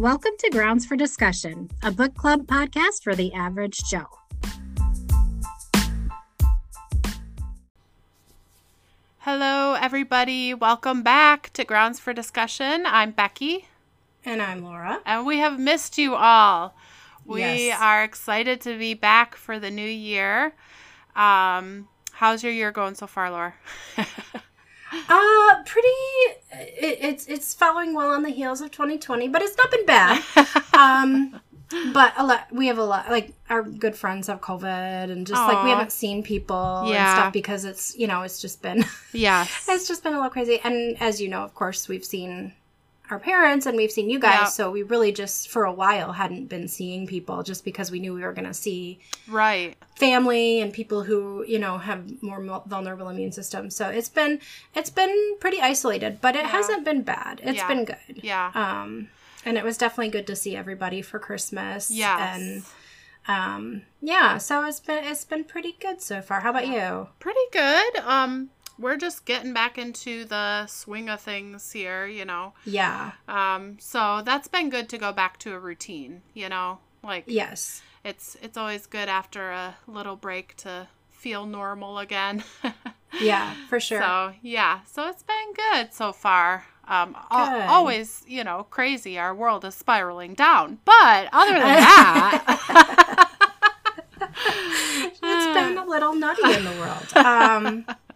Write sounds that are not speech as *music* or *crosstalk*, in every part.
Welcome to Grounds for Discussion, a book club podcast for the average Joe. Hello, everybody. Welcome back to Grounds for Discussion. I'm Becky. And I'm Laura. And we have missed you all. We Yes. are excited to be back for the new year. Um, how's your year going so far, Laura? *laughs* Uh, pretty. It, it's it's following well on the heels of 2020, but it's not been bad. *laughs* um, but a lot we have a lot like our good friends have COVID, and just like we haven't seen people Yeah. and stuff because it's you know it's just been *laughs* yeah it's just been a little crazy. And as you know, of course, we've seen our parents and we've seen you guys, Yeah. so we really just for a while hadn't been seeing people just because we knew we were going to see Right. family and people who you know have more vulnerable immune systems so it's been it's been pretty isolated but it hasn't been bad It's Yeah. been good Yeah. um and it was definitely good to see everybody for christmas Yeah. and um yeah so it's been it's been pretty good so far how about you Pretty good. Um, we're just getting back into the swing of things here, you know. yeah Um, so that's been good to go back to a routine, you know. Like yes it's it's always good after a little break to feel normal again. *laughs* yeah for sure So yeah, so it's been good so far. Um, al- always, you know, crazy. Our world is spiraling down, but other than *laughs* that, it's been a little nutty in the world um *laughs*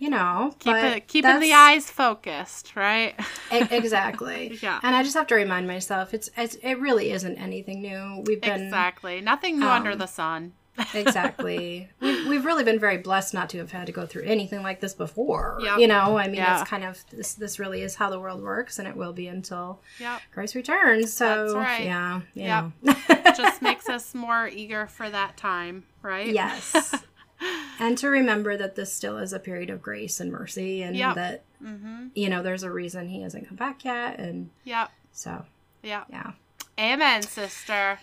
you know keep it, keeping the eyes focused, right? Exactly. *laughs* Yeah. And I just have to remind myself it's, it's it really isn't anything new. We've been exactly. Nothing new under um, the sun. *laughs* exactly. we've, we've really been very blessed not to have had to go through anything like this before. Yep. You know, I mean, Yeah. it's kind of this. This really is how the world works, and it will be until Yep. Christ returns. So right. yeah, you Yep. *laughs* Just makes us more eager for that time, right? yes. And to remember that this still is a period of grace and mercy, and Yep. that Mm-hmm. you know there's a reason he hasn't come back yet, and Yep. so Yep. yeah. Amen, sister.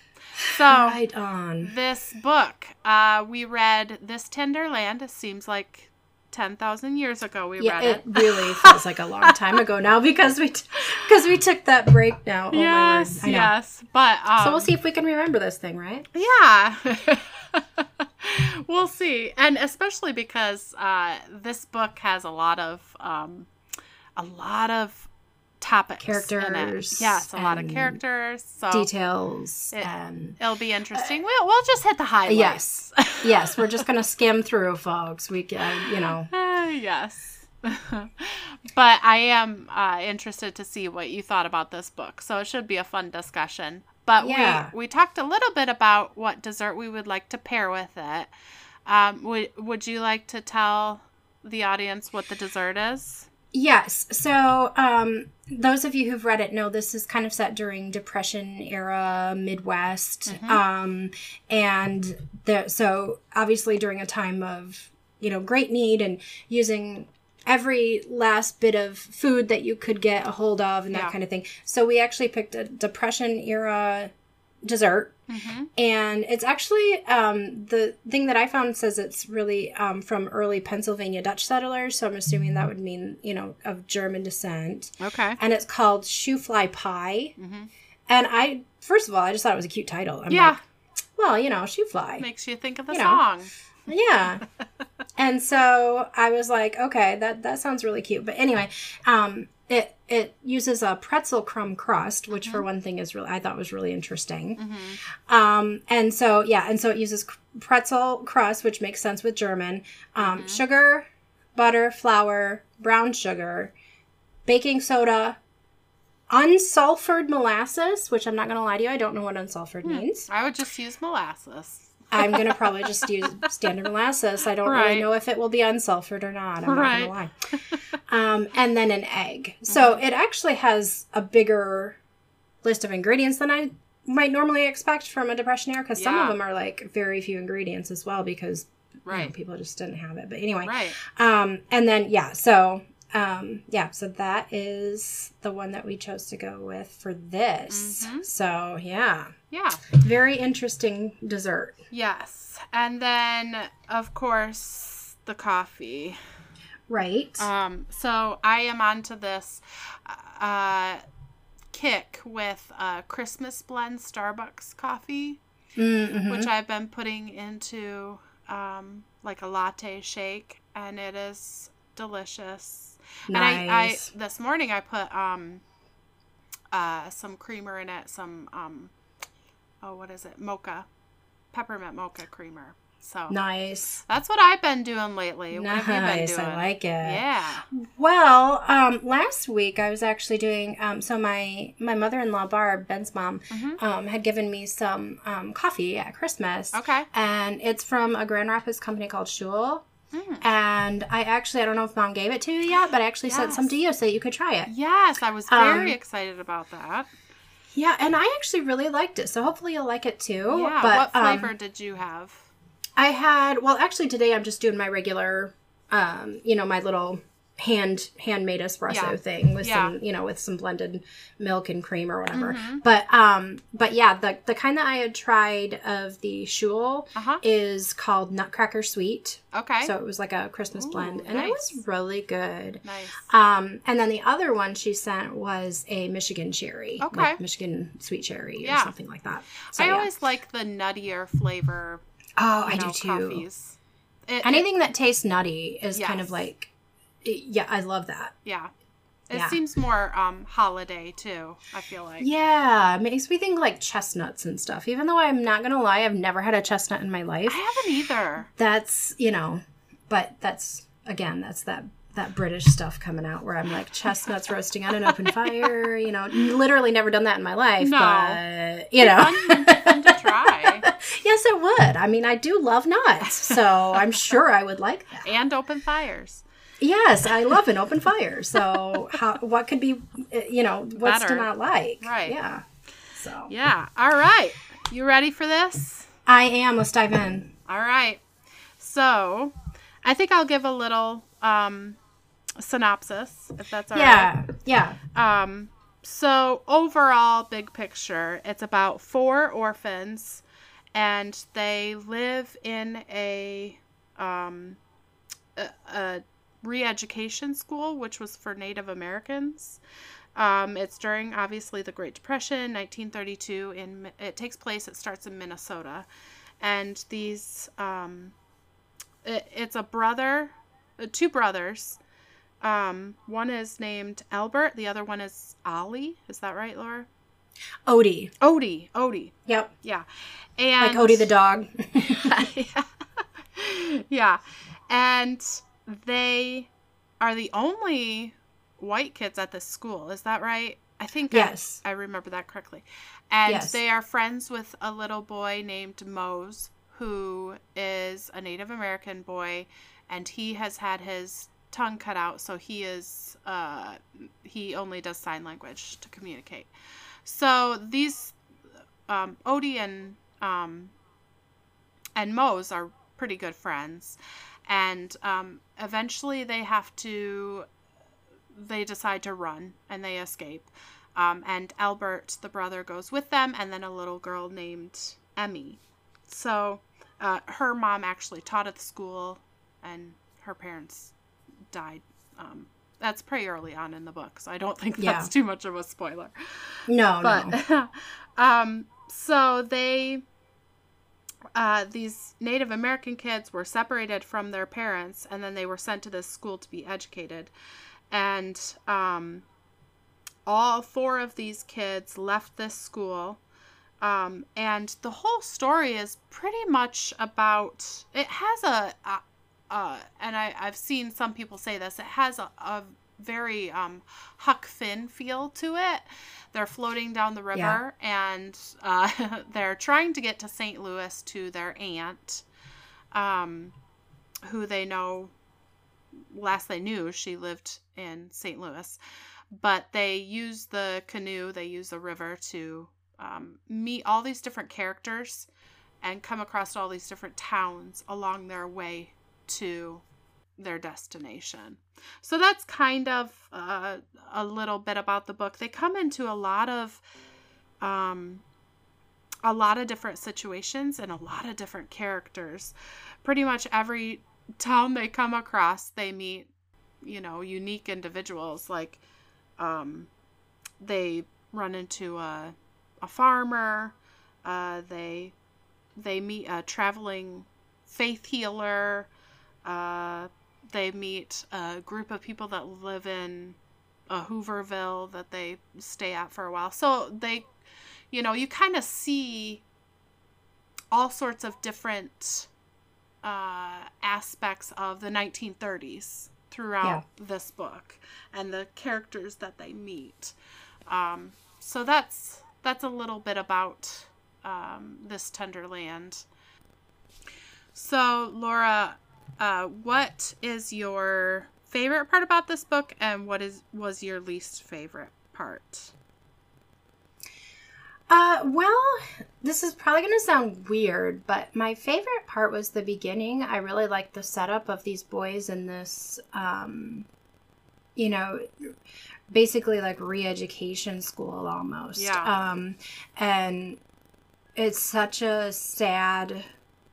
So Right on. this book, uh, we read This Tender Land. Seems like 10,000 years ago we Yeah, read it it. really feels like a long time ago *laughs* now because we because we took that break now. Oh yes, yes. But um, So we'll see if we can remember this thing, right? Yeah. *laughs* *laughs* we'll see. And especially because uh, this book has a lot of um, a lot of topics. Characters Yes, a lot of characters. So Details It- and it'll be interesting. we'll, we'll just hit the highlights. yes, *laughs* yes, we're just gonna skim through, folks. We can, you know, Uh, *laughs* yes. but I am uh, interested to see what you thought about this book. So it should be a fun discussion. But Yeah. we, we talked a little bit about what dessert we would like to pair with it. Um, would, would you like to tell the audience what the dessert is? yes. So, um, those of you who've read it know this is kind of set during Depression era Midwest, um, and there. So obviously during a time of you know great need and using every last bit of food that you could get a hold of and that Yeah. kind of thing. So we actually picked a depression era dessert Mm-hmm. and it's actually um, the thing that I found says it's really um, from early Pennsylvania Dutch settlers. So I'm assuming that would mean you know of German descent, Okay. and it's called shoofly pie. Mm-hmm. And I first of all I just thought it was a cute title. I'm Yeah. like, well, you know, shoe fly. Makes you think of the You know. song. Yeah. *laughs* and so I was like, okay, that that sounds really cute. But anyway, um it it uses a pretzel crumb crust, which for one thing is really I thought was really interesting. Um and so yeah, and so it uses pretzel crust, which makes sense with German. Um sugar, butter, flour, brown sugar, baking soda, unsulfured molasses, which I'm not going to lie to you, I don't know what unsulfured means. I would just use molasses. I'm gonna probably just use standard molasses. I don't Right. really know if it will be unsulfured or not. I'm Right. not gonna lie. Um, and then an egg. So it actually has a bigger list of ingredients than I might normally expect from a depression era because some of them are like very few ingredients as well because you know, people just didn't have it. But anyway, Right. um, and then yeah, so um, yeah, so that is the one that we chose to go with for this. Mhm. So yeah, Yeah. very interesting dessert. Yes. And then, of course, the coffee. Right. Um, so I am onto this uh, kick with a Christmas blend Starbucks coffee, Mm-hmm. which I've been putting into um, like a latte shake, and it is delicious. And I, I this morning I put um uh some creamer in it, some um oh what is it? Mocha. Peppermint mocha creamer. So nice. that's what I've been doing lately. What have you been Nice. doing? I like it. Yeah. Well, um, last week I was actually doing. Um, so my my mother in law Barb, Ben's mom, Mhm. um, had given me some um, coffee at Christmas. Okay. And it's from a Grand Rapids company called Schuil. Mm. And I actually, I don't know if mom gave it to you yet, but I actually sent some to you so that you could try it. Yes, I was very Um, excited about that. Yeah, and I actually really liked it. So hopefully you'll like it too. Yeah. But, what um, flavor did you have? I had well, actually today I'm just doing my regular, um, you know, my little hand handmade espresso Yeah. thing with Yeah. some, you know, with some blended milk and cream or whatever. Mhm. But um, but yeah, the the kind that I had tried of the Schuil Uh huh. is called Nutcracker Sweet. Okay. So it was like a Christmas Ooh, blend, and it was really good. nice. Um, and then the other one she sent was a Michigan cherry, Okay. like Michigan sweet cherry Yeah. or something like that. So, I always like the nuttier flavor. oh, I know, do too. It- Anything that tastes nutty is kind of like, yeah, I love that. yeah. It Yeah. seems more um holiday too. I feel like. Yeah, it makes me think like chestnuts and stuff. Even though I'm not gonna lie, I've never had a chestnut in my life. I haven't either. That's you know, but that's again, that's that that British stuff coming out where I'm like chestnuts *laughs* roasting on an open fire. You know, literally never done that in my life. No. but you know, Fun, fun to try. *laughs* yes, it would. I mean, I do love nuts, so I'm sure I would like that. And open fires. Yes, I love an open fire. So, how what could be, uh, you know, what's Better. to not like? Right. Yeah. So, Yeah. All right. You ready for this? I am. Let's dive in. All right. So, I think I'll give a little um synopsis if that's all right. yeah. Yeah. Um, so overall, big picture, it's about four orphans, and they live in a um, a, a re-education school, which was for Native Americans. Um, it's during obviously the Great Depression, 1932. In it takes place. It starts in Minnesota, and these um, it, it's a brother, uh, two brothers. Um, one is named Albert. The other one is Ollie. Is that right, Laura? Odie. Odie. Odie. Yep. Yeah. And Like Odie the dog. *laughs* yeah. *laughs* yeah. And they are the only white kids at this school. Is that right? I think I- Yes. I, remember that correctly. And Yes. they are friends with a little boy named Mose, who is a Native American boy, and he has had his tongue cut out, so he is uh, he only does sign language to communicate. So these um, Odie and um, and Mose are pretty good friends, and um, eventually they have to they decide to run and they escape. Um, and Albert, the brother, goes with them, and then a little girl named Emmy. So uh, her mom actually taught at the school, and her parents died. Um, that's pretty early on in the book, so I don't think Yeah. that's too much of a spoiler No, no. but *laughs* um so they uh these native american kids were separated from their parents and then they were sent to this school to be educated. And um all four of these kids left this school. Um and the whole story is pretty much about it has a, a uh, and I, I've seen some people say this, it has a, a very um, Huck Finn feel to it. They're floating down the river and uh, *laughs* they're trying to get to St. Louis to their aunt, um, who they know, last they knew, she lived in St. Louis. But they use the canoe, they use the river to um, meet all these different characters and come across all these different towns along their way to their destination. So that's kind of uh, a little bit about the book. They come into a lot of um a lot of different situations and a lot of different characters. Pretty much every town they come across, they meet, you know, unique individuals like um they run into a a farmer. Uh, they they meet a traveling faith healer. Uh, they meet a group of people that live in a Hooverville that they stay at for a while. So they, you know, you kind of see all sorts of different uh, aspects of the 1930s throughout yeah. this book and the characters that they meet. Um, so that's that's a little bit about um, this tender land. So, Laura, uh, what is your favorite part about this book, and what is was your least favorite part? Uh, well, this is probably going to sound weird, but my favorite part was the beginning. I really liked the setup of these boys in this, um, you know, basically like re-education school almost. Yeah. Um, and it's such a sad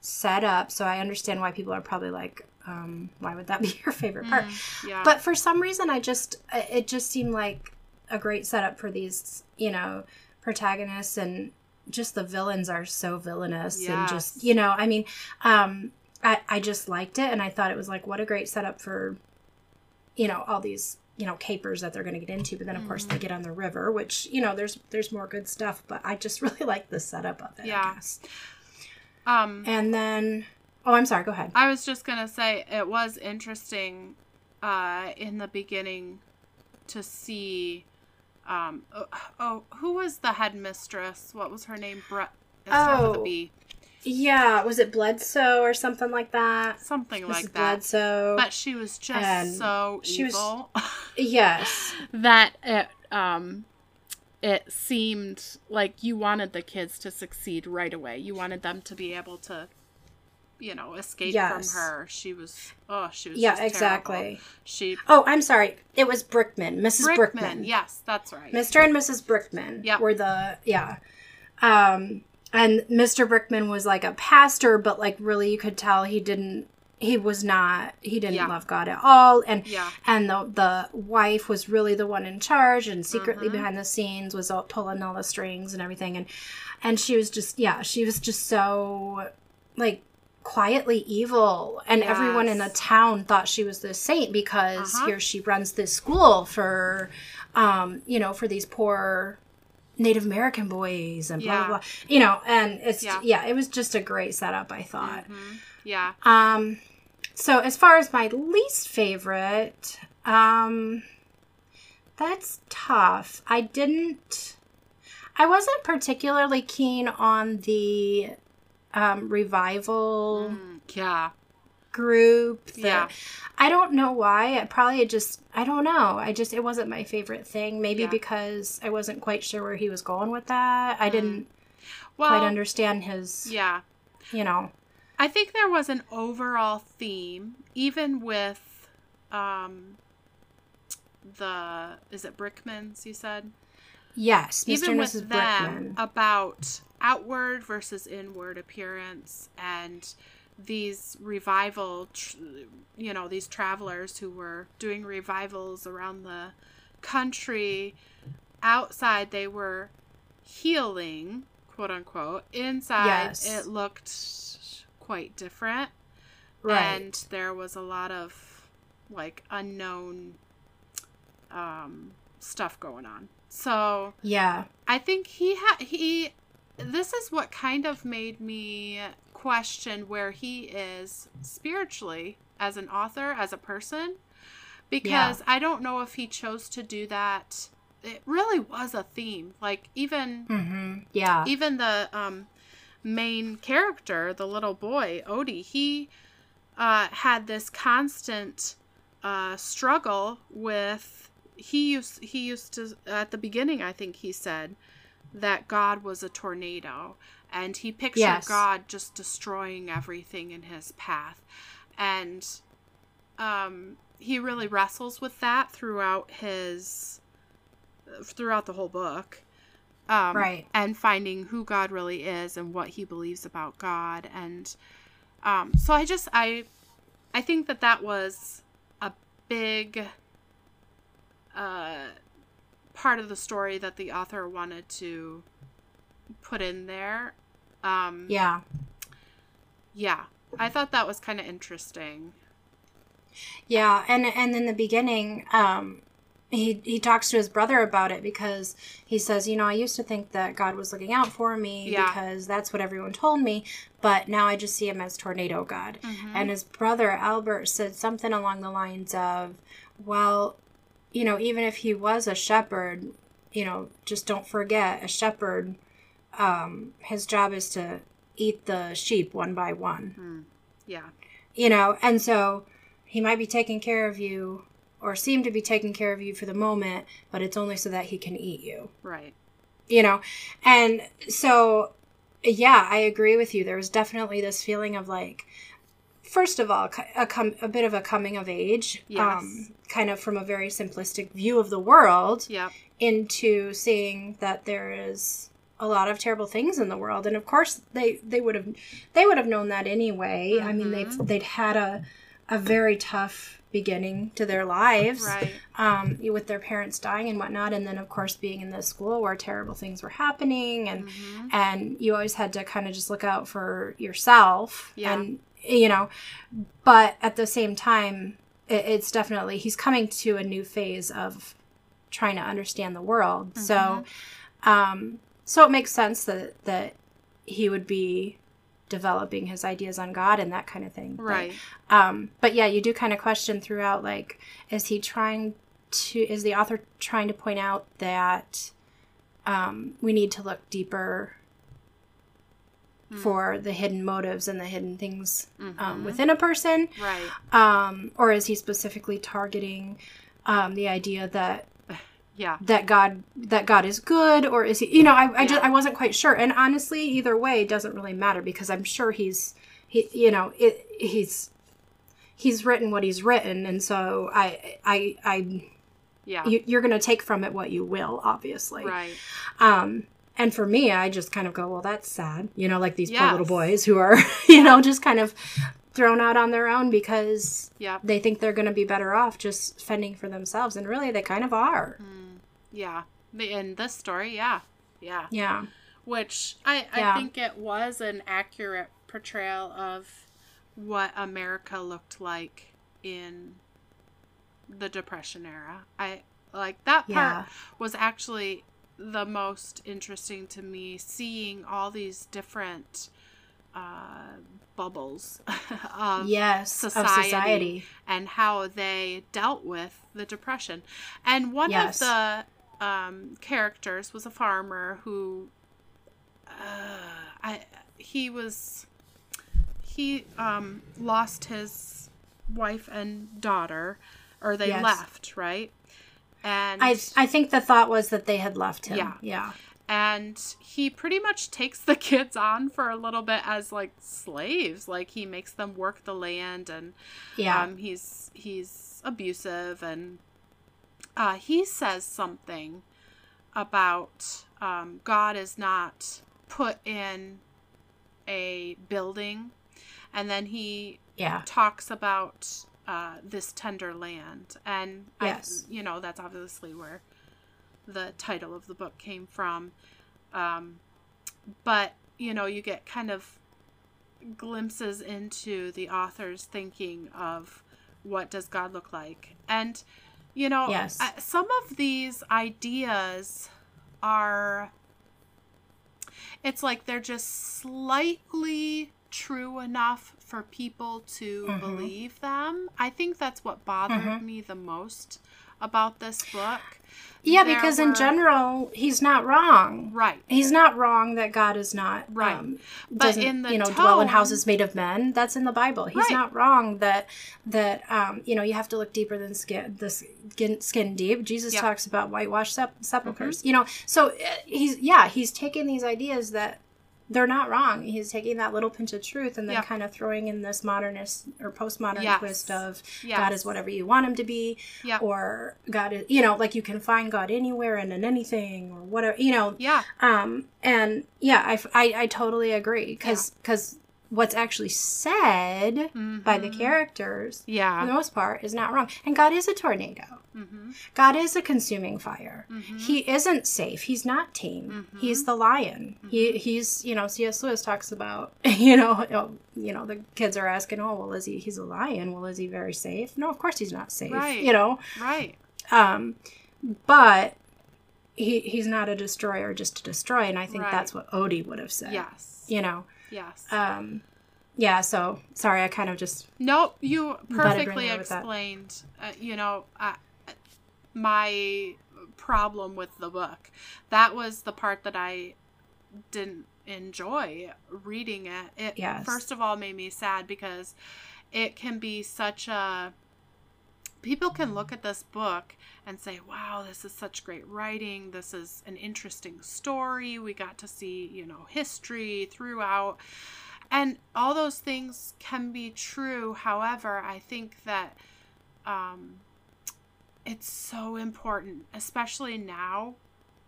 setup, so I understand why people are probably like, um, why would that be *laughs* your favorite part? Mm, yeah. But for some reason, I just it just seemed like a great setup for these, you know, protagonists and just the villains are so villainous yes. and just you know, I mean, um, I I just liked it and I thought it was like what a great setup for, you know, all these you know capers that they're going to get into but then of mm course they mm-hmm. get on the river which you know there's there's more good stuff but i just *laughs* really like the setup of it yeah um and then oh i'm sorry go ahead i was just going to say it was interesting uh in the beginning to see um oh, oh who was the headmistress what was her name brett oh yeah, was it Bledsoe or something like that? Something Mrs. like that. Bledsoe. But she was just and so she evil. Was, yes. *laughs* that it um it seemed like you wanted the kids to succeed right away. You wanted them to be able to you know, escape yes. from her. She was oh, she was Yeah, exactly. Terrible. She Oh, I'm sorry. It was Brickman, Mrs. Brickman. Brickman. Yes, that's right. Mr. and Mrs. Brickman were the yeah. Um and Mr. Brickman was like a pastor, but like really you could tell he didn't he was not he didn't yeah. love God at all and yeah. and the the wife was really the one in charge and secretly mm-hmm. behind the scenes was all, pulling all the strings and everything and and she was just yeah she was just so like quietly evil and yes. everyone in the town thought she was the saint because uh-huh. here she runs this school for um you know for these poor Native American boys and blah yeah. blah blah. You know, and it's yeah. yeah. it was just a great setup, I thought. Mm-hmm. Yeah. Um so as far as my least favorite, um that's tough. I didn't I wasn't particularly keen on the um revival mm, yeah group. The, yeah. I don't know why. I probably just I don't know. I just it wasn't my favorite thing. Maybe yeah. because I wasn't quite sure where he was going with that. I mm. didn't well, quite understand his Yeah. You know. I think there was an overall theme even with um the is it Brickmans you said? Yes, Mr. Even and Mrs. with them about outward versus inward appearance and these revival, you know, these travelers who were doing revivals around the country. Outside, they were healing, quote unquote. Inside, yes. it looked quite different. Right. And there was a lot of like unknown um, stuff going on. So, yeah. I think he had, he, this is what kind of made me question where he is spiritually as an author, as a person, because yeah. I don't know if he chose to do that. It really was a theme. Like even mm-hmm. yeah, even the um, main character, the little boy Odie, he uh, had this constant uh, struggle with. He used he used to at the beginning. I think he said that God was a tornado and he pictured yes. God just destroying everything in his path. And um, he really wrestles with that throughout his throughout the whole book. Um, right. And finding who God really is and what he believes about God. And um, so I just, I, I think that that was a big uh, part of the story that the author wanted to put in there. Um, Yeah. yeah, I thought that was kind of interesting. Yeah, and and in the beginning, um, he he talks to his brother about it because he says, you know, I used to think that God was looking out for me Yeah. because that's what everyone told me, but now I just see him as tornado God. Mhm. And his brother Albert said something along the lines of, well, you know, even if he was a shepherd, you know, just don't forget a shepherd. Um, his job is to eat the sheep one by one Hmm. Yeah. you know and so he might be taking care of you or seem to be taking care of you for the moment but it's only so that he can eat you. Right. you know? And so yeah i agree with you. There was definitely this feeling of like first of all a, com- a bit of a coming of age um, kind of from a very simplistic view of the world Yep. into seeing that there is a lot of terrible things in the world. And of course they they would have they would have known that anyway. I mean they've they'd had a a very tough beginning to their lives Right. um with their parents dying and whatnot and then of course being in this school where terrible things were happening and Mhm. and you always had to kind of just look out for yourself Yeah. and you know but at the same time it, it's definitely he's coming to a new phase of trying to understand the world so um so it makes sense that that he would be developing his ideas on god and that kind of thing But, Right. um but yeah you do kind of question throughout like is he trying to is the author trying to point out that um we need to look deeper Hmm. for the hidden motives and the hidden things Mhm. um, within a person Right. um or is he specifically targeting um the idea that Yeah. that god that god is good or is he you know i, I just i wasn't quite sure. And honestly either way it doesn't really matter because i'm sure he's he you know it he's he's written what he's written. And so i i i Yeah. you, you're gonna take from it what you will obviously. Right. um and for me i just kind of go well that's sad. You know like these poor little boys who are *laughs* you know just kind of thrown out on their own because Yep. they think they're going to be better off just fending for themselves. And really they kind of are Yeah. The- In this story, yeah. Yeah. yeah Which I, I Yeah. think it was an accurate portrayal of what America looked like in the Depression era. I like that part Yeah. was actually the most interesting to me seeing all these different uh, bubbles *laughs* of yes society, of society and how they dealt with the depression. And one Yes. of the um, characters was a farmer who, uh, I he was he um, lost his wife and daughter, or they Yes. left, right? And I, I think the thought was that they had left him Yeah. yeah and he pretty much takes the *laughs* kids on for a little bit as like slaves like he makes them work the land and yeah um, he's he's abusive and uh, he says something about um, god is not put in a building. And then he yeah. talks about uh, this tender land. And Yes. I, you know that's obviously where the title of the book came from. Um, but you know you get kind of glimpses into the author's thinking of what does god look like. And you know Yes. Some of these ideas are it's like they're just slightly true enough for people to Mhm. believe them. I think that's what bothered Mhm. me the most about this book. yeah There because in general he's not wrong right. he's not wrong that god is not Right. um, But in the you know dwell in houses made of men that's in the bible he's Right. not wrong that that um you know you have to look deeper than skin the skin, skin deep jesus Yep. Mm-hmm. talks about whitewashed sep- sepulchers you know so uh, he's yeah he's taking these ideas that they're not wrong he's taking that little pinch of truth and then Yeah. kind of throwing in this modernist or postmodern Yes. twist of Yes. god is whatever you want him to be Yep. or god is you know like you can find god anywhere and in anything or whatever you know Yeah. um and yeah i i, I totally agree because because what's actually said by the characters yeah. for the most part is not wrong. And God is a tornado. Mm-hmm. God is a consuming fire. He isn't safe. He's not tame. He's the lion. He he's you know C.S. Lewis talks about *laughs* you know oh, you know the kids are asking oh well is he he's a lion well is he very safe no of course he's not safe Right. you know Right. um but he he's not a destroyer just to destroy and I think Right. that's what Odie would have said Yes. you know Yes. um yeah so sorry I kind of just Nope, you perfectly there with that. explained. Uh, you know, uh, my problem with the book. That was the part that I didn't enjoy reading it. It Yes. first of all made me sad because it can be such a people can look at this book and say, "Wow, this is such great writing. This is an interesting story. We got to see, you know, history throughout." And all those things can be true. However, I think that um, it's so important, especially now,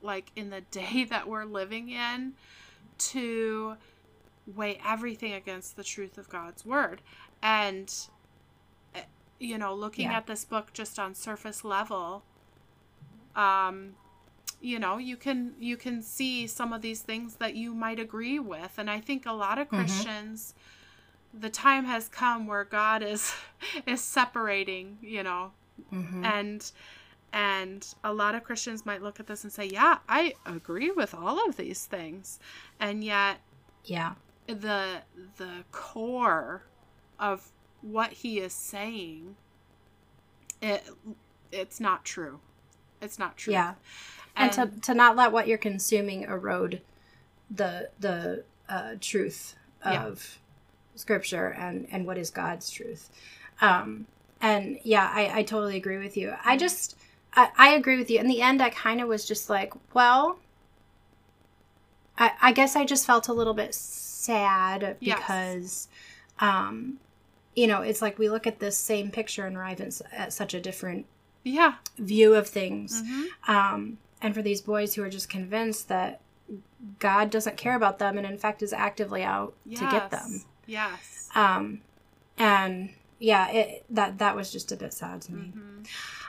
like in the *laughs* day that we're living in, to weigh everything against the truth of God's word. And, you know, looking Yeah. at this book just on surface level, um, you know you can you can see some of these things that you might agree with and i think a lot of Mhm. christians the time has come where god is *laughs* is separating you know mhm. and and a lot of christians might look at this and say yeah i agree with all of these things and yet yeah the the core of what he is saying it it's not true it's not true Yeah. and, to, to not let what you're consuming erode the the uh, truth Yeah. of scripture and and what is god's truth um and yeah i i totally agree with you i just i, I agree with you in the end i kind of was just like well I, I guess i just felt a little bit sad Yes. because um you know it's like we look at this same picture and arrive at, such a different yeah view of things Mhm. um, and for these boys who are just convinced that God doesn't care about them and in fact is actively out to get them. yes Um, and yeah, it, that that was just a bit sad to me. Mhm.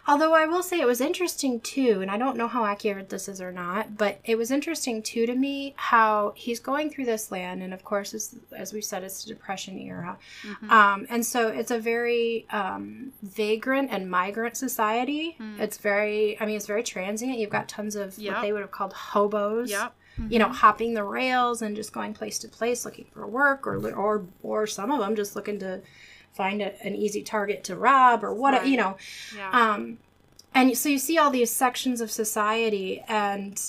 Although I will say it was interesting too, and I don't know how accurate this is or not, but it was interesting too to me how he's going through this land, and of course, as, as we said, it's the Depression era, Mhm. um, and so it's a very um, vagrant and migrant society. Mm. It's very, I mean, it's very transient. You've got tons of Yep. what they would have called hobos. Yep. You know, hopping the rails and just going place to place looking for work, or or or some of them just looking to find a, an easy target to rob, or what you know. Yeah. Um, and so you see all these sections of society, and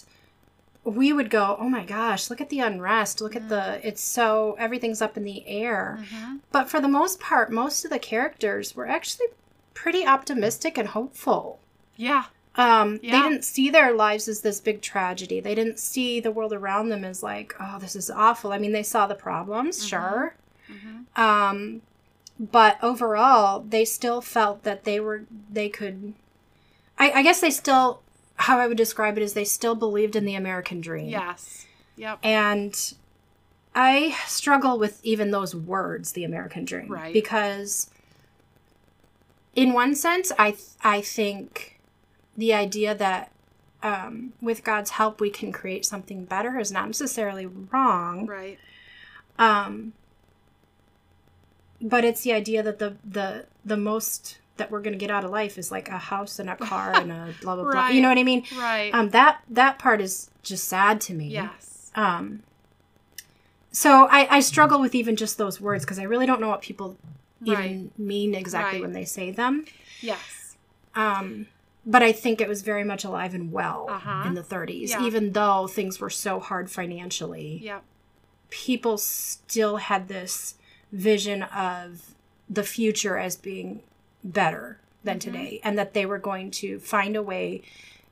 we would go, "Oh my gosh, look at the unrest! Look at the it's so everything's up in the air." Mhm. But for the most part, most of the characters were actually pretty optimistic and hopeful. Yeah. Um, Yeah. They didn't see their lives as this big tragedy. They didn't see the world around them as like, "Oh, this is awful." I mean, they saw the problems, sure. Mhm. Um, but overall, they still felt that they were they could. I, I guess they still, how I would describe it is, they still believed in the American dream. Yes. Yep. And I struggle with even those words, the American dream, Right. because in one sense, I I think the idea that um, with God's help we can create something better is not necessarily wrong. Right. Um, but it's the idea that the the the most that we're going to get out of life is like a house and a car and a blah blah blah. Right. You know what I mean? Right. Um, that that part is just sad to me. yes. Um, so I, I struggle with even just those words because I really don't know what people even mean exactly Right. when they say them. Yes. Um, but I think it was very much alive and well Uh-huh. in the 30s, Yeah. even though things were so hard financially. Yep. People still had this vision of the future as being better than Mhm. today, and that they were going to find a way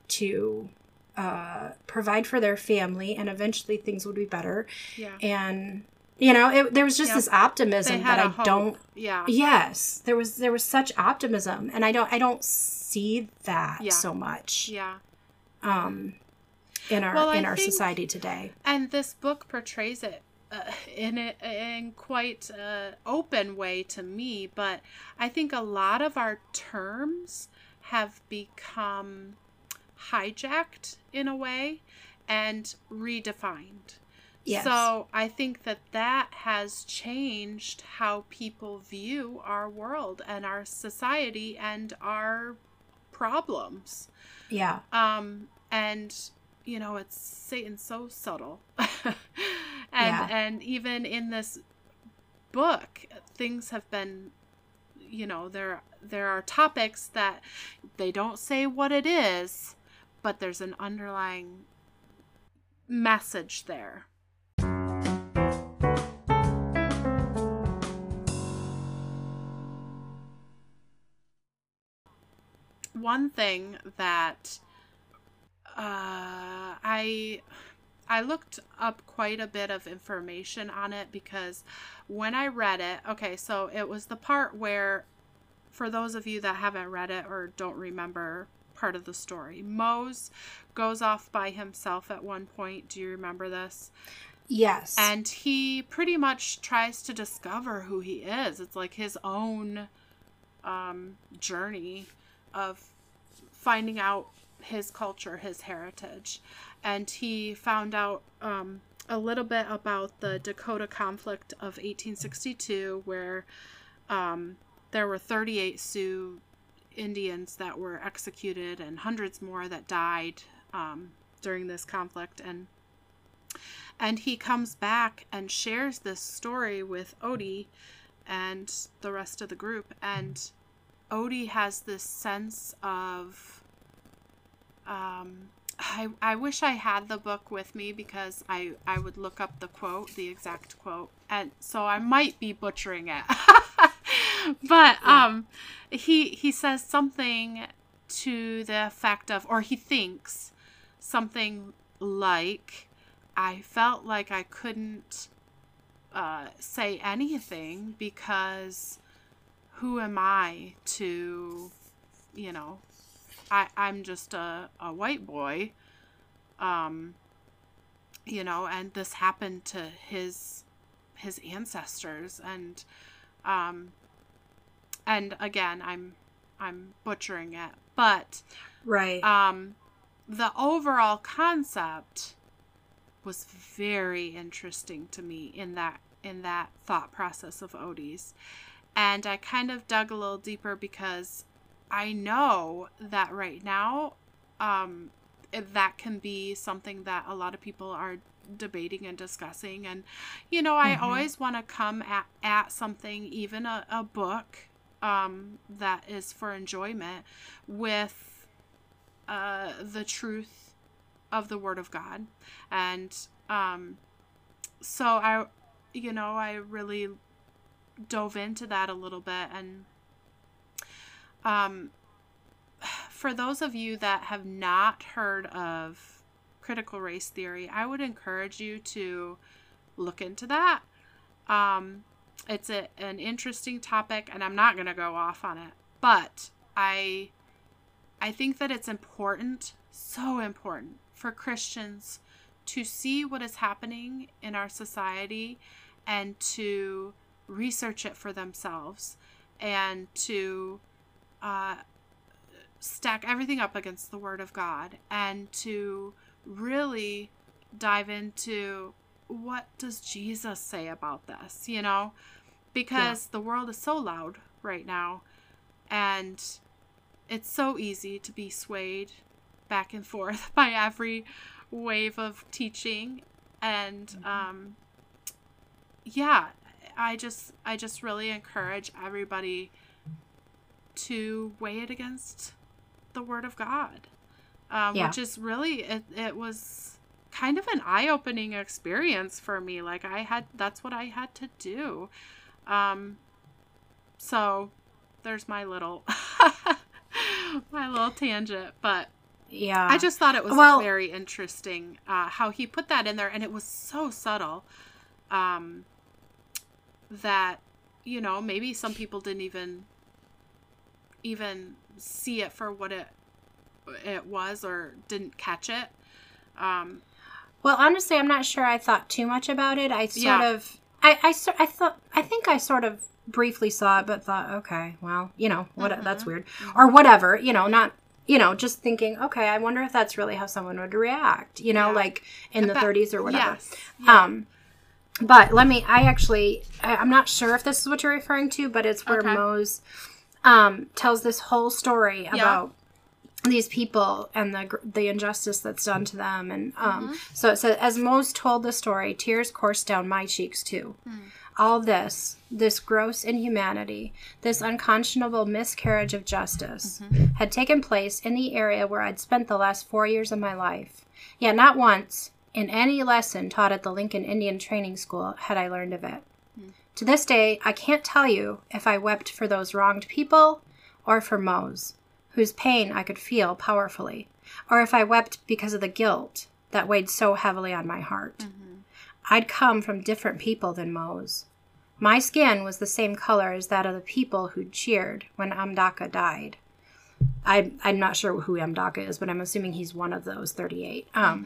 to uh, provide for their family, and eventually things would be better. Yeah. And you know, it, there was just this optimism that i hope. don't Yeah. yes there was there was such optimism and i don't i don't see that Yeah. so much Yeah. um in our Well, I in our think- society today And this book portrays it uh, in a, in quite a open way to me, but I think a lot of our terms have become hijacked in a way and redefined. Yes. So I think that that has changed how people view our world and our society and our problems. Yeah. Um, and you know, it's Satan's so subtle, *laughs* and Yeah. and even in this book, things have been, you know, there there are topics that they don't say what it is, but there's an underlying message there. One thing that uh, I I looked up quite a bit of information on it because when I read it, okay, so it was the part where, for those of you that haven't read it or don't remember part of the story, Mose goes off by himself at one point. Do you remember this? Yes. And he pretty much tries to discover who he is. It's like his own um, journey of finding out his culture, his heritage. And he found out um, a little bit about the Dakota conflict of 1862, where um, there were 38 Sioux Indians that were executed and hundreds more that died um, during this conflict. And and he comes back and shares this story with Odie and the rest of the group. And Odie has this sense of um, I, I wish I had the book with me because I, I would look up the quote, the exact quote. And so I might be butchering it. *laughs* but um he he says something to the effect of or he thinks something like I felt like I couldn't uh, say anything because who am I to, you know, I, I'm just a, a white boy, um, you know, and this happened to his his ancestors and um and again I'm I'm butchering it, but right. um the overall concept was very interesting to me in that in that thought process of Odie's. And I kind of dug a little deeper because I know that right now um that can be something that a lot of people are debating and discussing and you know i Mhm. always want to come at, at something even a, a book um that is for enjoyment with uh the truth of the word of god and um so i you know i really dove into that a little bit and um for those of you that have not heard of critical race theory i would encourage you to look into that. Um it's a, an interesting topic and i'm not going to go off on it but i i think that it's important so important for christians to see what is happening in our society and to research it for themselves and to uh, stack everything up against the Word of God and to really dive into what does Jesus say about this, you know? Because the world is so loud right now and it's so easy to be swayed back and forth *laughs* by every wave of teaching and um yeah i just i just really encourage everybody to weigh it against the word of god um, Yeah. which is really it, it was kind of an eye-opening experience for me like i had that's what i had to do um so there's my little *laughs* my little tangent but yeah. I just thought it was Well- very interesting uh, how he put that in there, and it was so subtle um, that you know maybe some people didn't even even see it for what it it was or didn't catch it. Um, Well, honestly, I'm not sure I thought too much about it. I sort Yeah. of, I, I, I thought, I think I sort of briefly saw it, but thought, okay, well, you know, what, that's weird, or whatever, you know, not, you know, just thinking, okay, I wonder if that's really how someone would react, you know, Yeah. like in the bet- 30s or whatever. Yes. Um, but let me. I actually. I, I'm not sure if this is what you're referring to, but it's where Okay. Mose um, tells this whole story about these people and the the injustice that's done to them. And um, so it says, as Mose told the story, tears coursed down my cheeks too. All this, this gross inhumanity, this unconscionable miscarriage of justice, had taken place in the area where I'd spent the last four years of my life. Yet not once, in any lesson taught at the Lincoln Indian Training School, had I learned of it. To this day, I can't tell you if I wept for those wronged people or for Mose, whose pain I could feel powerfully, or if I wept because of the guilt that weighed so heavily on my heart. I'd come from different people than Mose. My skin was the same color as that of the people who cheered when Amdaka died. I, I'm not sure who Amdaka is, but I'm assuming he's one of those 38. Um,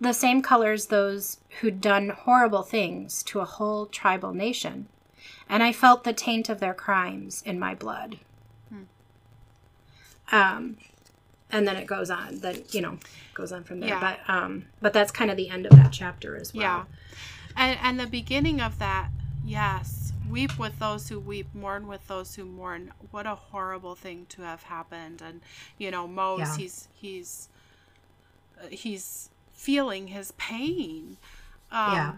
The same colors those who'd done horrible things to a whole tribal nation. And I felt the taint of their crimes in my blood. Um, and then it goes on. Then you know goes on from there. Yeah. But um, but that's kind of the end of that chapter as well. Yeah. And and the beginning of that, yes, weep with those who weep, mourn with those who mourn. What a horrible thing to have happened. And you know, Mose, Yeah. he's he's uh, he's feeling his pain. Um, Yeah.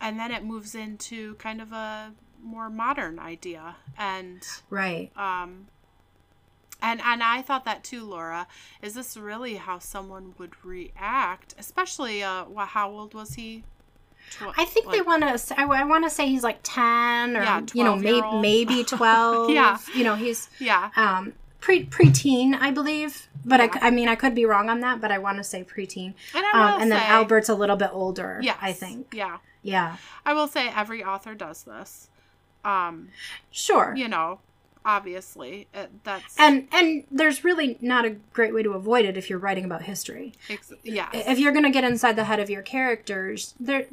And then it moves into kind of a more modern idea, and Right. um, and and I thought that too, Laura. Is this really how someone would react? Especially, uh, how old was he? Tw- I think they want to. I, I want to say he's like ten or Yeah, you know maybe *laughs* 12-year-old. maybe twelve. Yeah. You know he's Yeah, um pre preteen I believe, but I Yeah. I I mean I could be wrong on that, but I want to say preteen. and I Um, and then Albert's a little bit older. Yes, I think. Yeah, Yeah. I will say every author does this. Um, Sure. you know, obviously it, that's And and there's really not a great way to avoid it if you're writing about history. ex- yes, If you're going to get inside the head of your characters, they're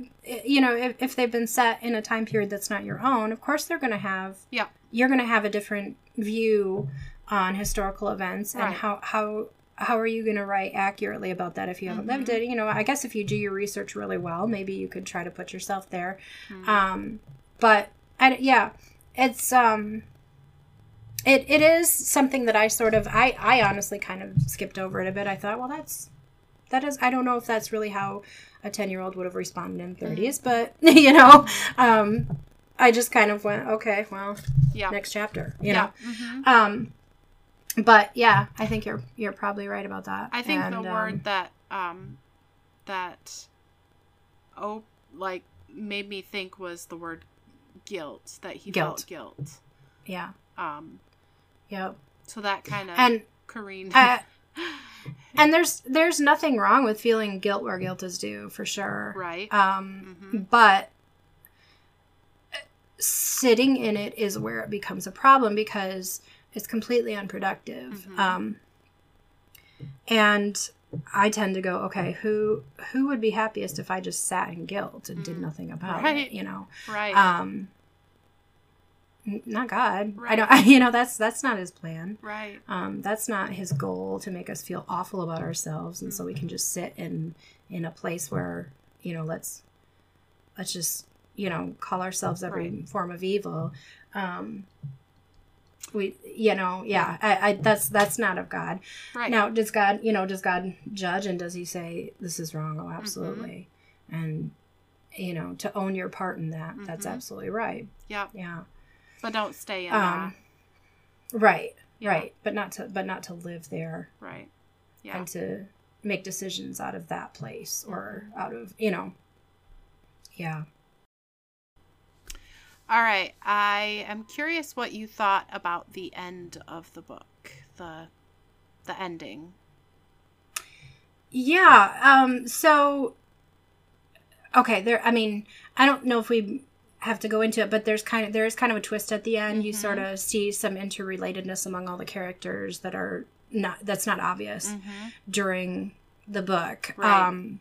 you know if, if they've been set in a time period that's not your own, of course they're going to have yeah, you're going to have a different view on historical events and how how how are you going to write accurately about that if you haven't lived Mm-hmm. it you know i guess if you do your research really well maybe you could try to put yourself there Mm-hmm. um but I, yeah it's um it, it is something that i sort of i i honestly kind of skipped over it a bit i thought well that's that is i don't know if that's really how a 10 year old would have responded in 30s Mm-hmm. but *laughs* you know um i just kind of went okay well yeah, next chapter you yeah. know mhm. um but yeah i think you're you're probably right about that I think And, the um, word that um that oh like made me think was the word guilt that he Guilt. felt guilt. yeah Um, yep so that kind of and careened. uh, *laughs* and there's there's nothing wrong with feeling guilt where guilt is due for sure right. um Mhm. but sitting in it is where it becomes a problem because it's completely unproductive Mhm. um and i tend to go okay who who would be happiest if i just sat in guilt and did Mm. nothing about Right. it you know right. um not god i Right. don't *laughs* you know that's that's not his plan right. um that's not his goal to make us feel awful about ourselves and so we can just sit in in a place where you know let's let's just you know call ourselves every Right. form of evil um we you know yeah I, I that's that's not of god Right. now does god you know does god judge and does he say this is wrong oh absolutely and you know to own your part in that that's Mhm. absolutely right yeah. yeah But don't stay in um right Yeah. right but not to but not to live there. Right. Yeah. and to make decisions out of that place or out of you know yeah All right. I am curious what you thought about the end of the book. The the ending. yeah um so okay there i mean i don't know if we have to go into it but there's kind of there is kind of a twist at the end you Mhm. sort of see some interrelatedness among all the characters that are not that's not obvious Mm-hmm. during the book Right. um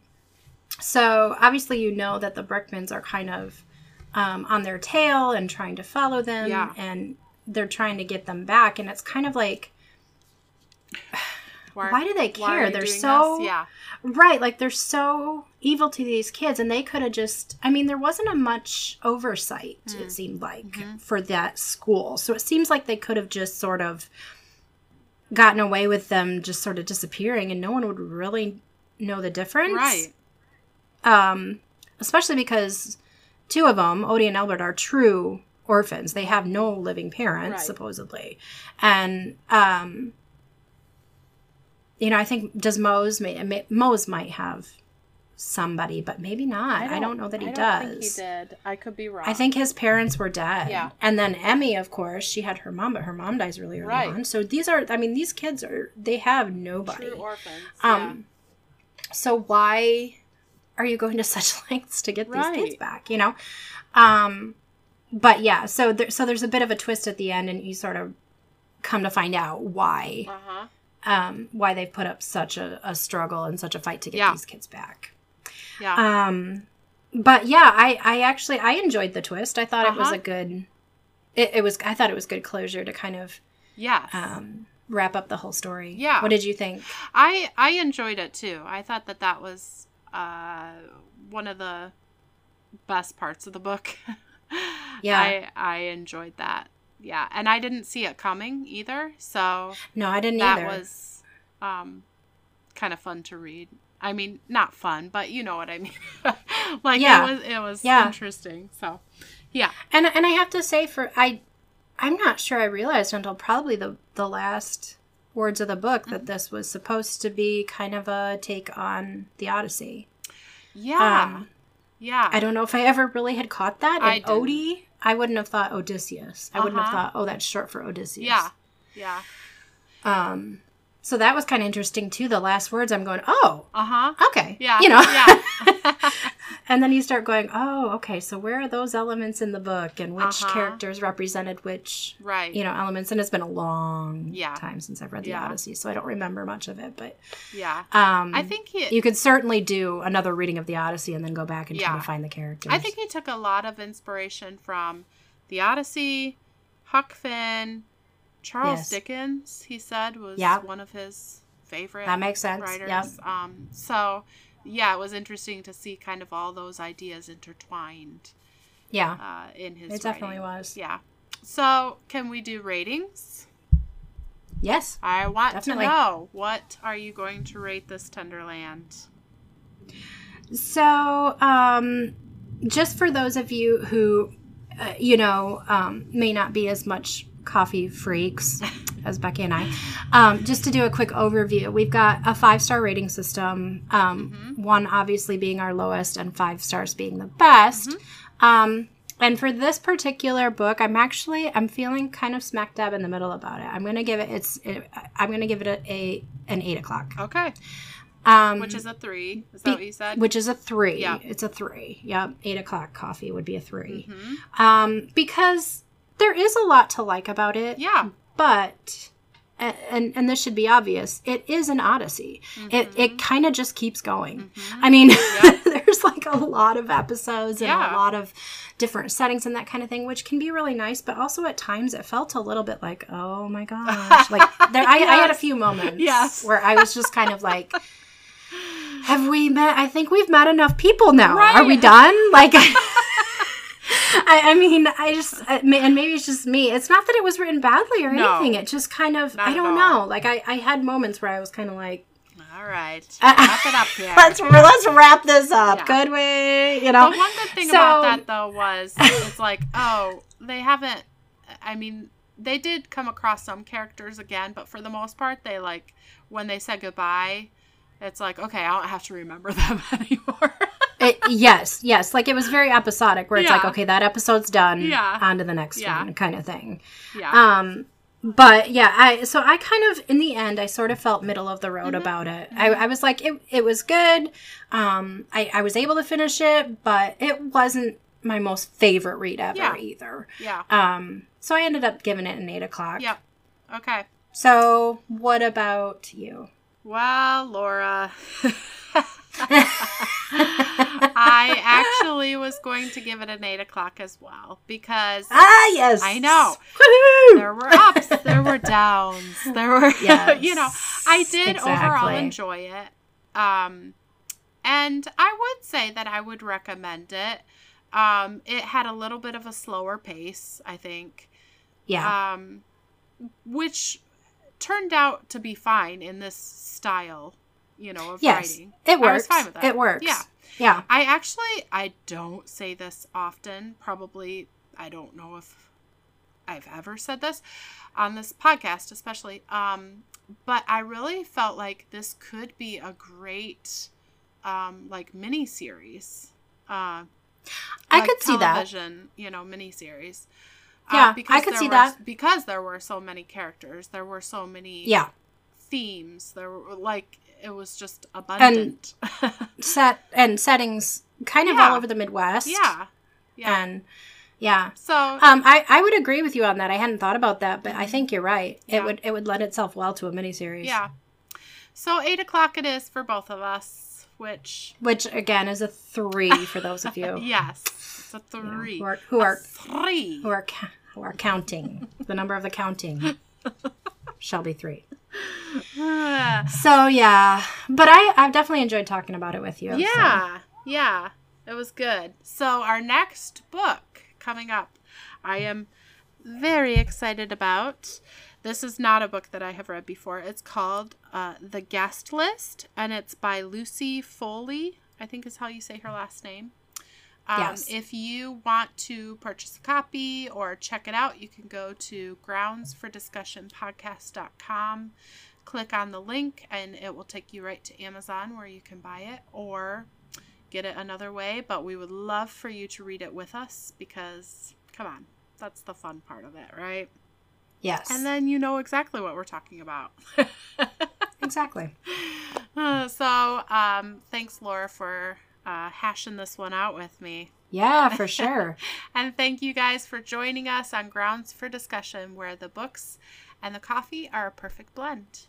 So obviously, you know that the Brickmans are kind of um, on their tail and trying to follow them, Yeah. and they're trying to get them back. And it's kind of like, why do they why are care? They're so this? yeah, right, like they're so evil to these kids, and they could have just. I mean, there wasn't a much oversight. Mm. It seemed like Mm-hmm. for that school, so it seems like they could have just sort of gotten away with them just sort of disappearing, and no one would really know the difference right. um, especially because two of them, Odie and Albert, are true orphans. They have no living parents, Right. supposedly, and um, you know, I think does Mose may, may Mose might have somebody, but maybe not. I don't, know that he I does. Don't think he did. I could be wrong. I think his parents were dead. Yeah. And then Emmy, of course, she had her mom, but her mom dies really early Right. on. So these are, I mean, these kids are, they have nobody. true orphans. Um, so why are you going to *laughs* such lengths to get these kids back? You know, um, but yeah. So there, so there's a bit of a twist at the end, and you sort of come to find out why. Uh huh. um, why they've put up such a, a struggle and such a fight to get Yeah. these kids back. Yeah. Um, but yeah, I I actually I enjoyed the twist. I thought it was Uh-huh. a good. It, it was. I thought it was good closure to kind of Yeah. um, wrap up the whole story. Yeah. What did you think? I I enjoyed it too. I thought that that was uh, one of the best parts of the book. *laughs* Yeah. I I enjoyed that. Yeah, and I didn't see it coming either, so No, I didn't either. that either. was um kind of fun to read. I mean, not fun, but you know what I mean. *laughs* like Yeah. it was it was Yeah. interesting. So, yeah. And and I have to say for I I'm not sure I realized until probably the the last words of the book that this was supposed to be kind of a take on the Odyssey. Yeah. Um, yeah. I don't know if I ever really had caught that. I And. Odie, I wouldn't have thought Odysseus. I wouldn't have Uh-huh. thought, oh, that's short for Odysseus. yeah. Yeah. Um. So that was kind of interesting too. The last words, I'm going, oh, Uh-huh. okay. Yeah. You know. Yeah. *laughs* and then you start going, oh, okay. So where are those elements in the book, and which Uh-huh. characters represented which right. you know elements and it's been a long Yeah. time since i've read the Yeah. odyssey so i don't remember much of it but Yeah. um I think he you could certainly do another reading of the odyssey and then go back and try to find the characters I think he took a lot of inspiration from the Odyssey, Huck Finn, Charles Yes. Dickens. He said was Yeah. one of his favorite that makes sense writers. yep Um, so yeah, it was interesting to see kind of all those ideas intertwined yeah uh, in his. it definitely was Yeah. So can we do ratings? yes I want Definitely. to know what are you going to rate this Tender Land? so um just for those of you who uh, you know um may not be as much coffee freaks *laughs* as Becky and I. Um, just to do a quick overview, we've got a five star rating system. Um, One obviously being our lowest, and five stars being the best. Um, and for this particular book, I'm actually I'm feeling kind of smack dab in the middle about it. I'm gonna give it it's it, I'm gonna give it a, a an eight o'clock, Okay, um, which is a three. Is that be- what you said? which is a three. Yeah. It's a three. Yep, eight o'clock coffee would be a 3 Mhm. Um, because there is a lot to like about it Yeah. but and and this should be obvious it is an odyssey it Mm-hmm. it kind of just keeps going i mean Yep. *laughs* there's like a lot of episodes and Yeah. a lot of different settings and that kind of thing which can be really nice but also at times it felt a little bit like oh my gosh like *laughs* there I, I had a few moments Yes. where i was just kind of like have we met i think we've met enough people now are we done like *laughs* I, I mean, I just, I- and maybe it's just me. It's not that it was written badly or No. anything. It just kind of, I don't know. Like, I, I had moments where I was kind of like, All right. Uh, *laughs* Wrap it up here. let's let's wrap this up. Yeah. Could we? You know. The one good thing So- about that though was *laughs* it's like, oh, they haven't I mean, they did come across some characters again, but for the most part they like when they said goodbye, it's like, okay, I don't have to remember *laughs* them anymore. *laughs* It, yes, yes. Like it was very episodic, where it's like, okay, that episode's done. Yeah. On to the next Yeah. one, kind of thing. yeah. Um, but yeah, I so I kind of in the end I sort of felt middle of the road about it. I, I was like it it was good. Um, I I was able to finish it, but it wasn't my most favorite read ever Yeah. either. yeah. Um, so I ended up giving it an eight o'clock. Yep. Okay. So what about you? Well, Laura, *laughs* I actually was going to give it an eight o'clock as well because ah, yes. I know. Woohoo! there were ups, there were downs, there were, *laughs* Yes, you know, I did overall enjoy it. Um, and I would say that I would recommend it. Um, it had a little bit of a slower pace, I think, Yeah. um, which turned out to be fine in this style, you know, of yes. writing. It works. fine with that. It works. Yeah. Yeah. I actually I don't say this often. Probably I don't know if I've ever said this on this podcast, especially. Um, but I really felt like this could be a great um like mini series. Uh I like could see that. television, you know, mini series. Yeah, because I could see were- that. because there were so many characters. There were so many Yeah. themes. There were like it was just abundant. *laughs* Set and settings kind of Yeah. all over the Midwest. yeah, yeah. And yeah. so Um, I, I would agree with you on that. I hadn't thought about that, but I think you're right. Yeah. It would it would lend itself well to a miniseries. Yeah. So eight o'clock it is for both of us, which Which again is a three *laughs* for those of you yes, it's a you know, three. who are who are three. who are who are counting. the number of the counting *laughs* shall be three. *sighs* So yeah, but I I've definitely enjoyed talking about it with you. so- yeah, yeah, it was good. So our next book coming up, I am very excited about. This is not a book that I have read before. It's called uh, The Guest List, and it's by Lucy Foley. I think is how you say her last name. Um, Yes. If you want to purchase a copy or check it out, you can go to groundsfordiscussionpodcast.com, click on the link, and it will take you right to Amazon where you can buy it or get it another way. But we would love for you to read it with us because, come on, that's the fun part of it, right? Yes. And then you know exactly what we're talking about. *laughs* exactly. Uh, so, um, thanks, Laura, for uh, hashing this one out with me. Yeah, for *laughs* sure. And thank you guys for joining us on Grounds for Discussion, where the books and the coffee are a perfect blend.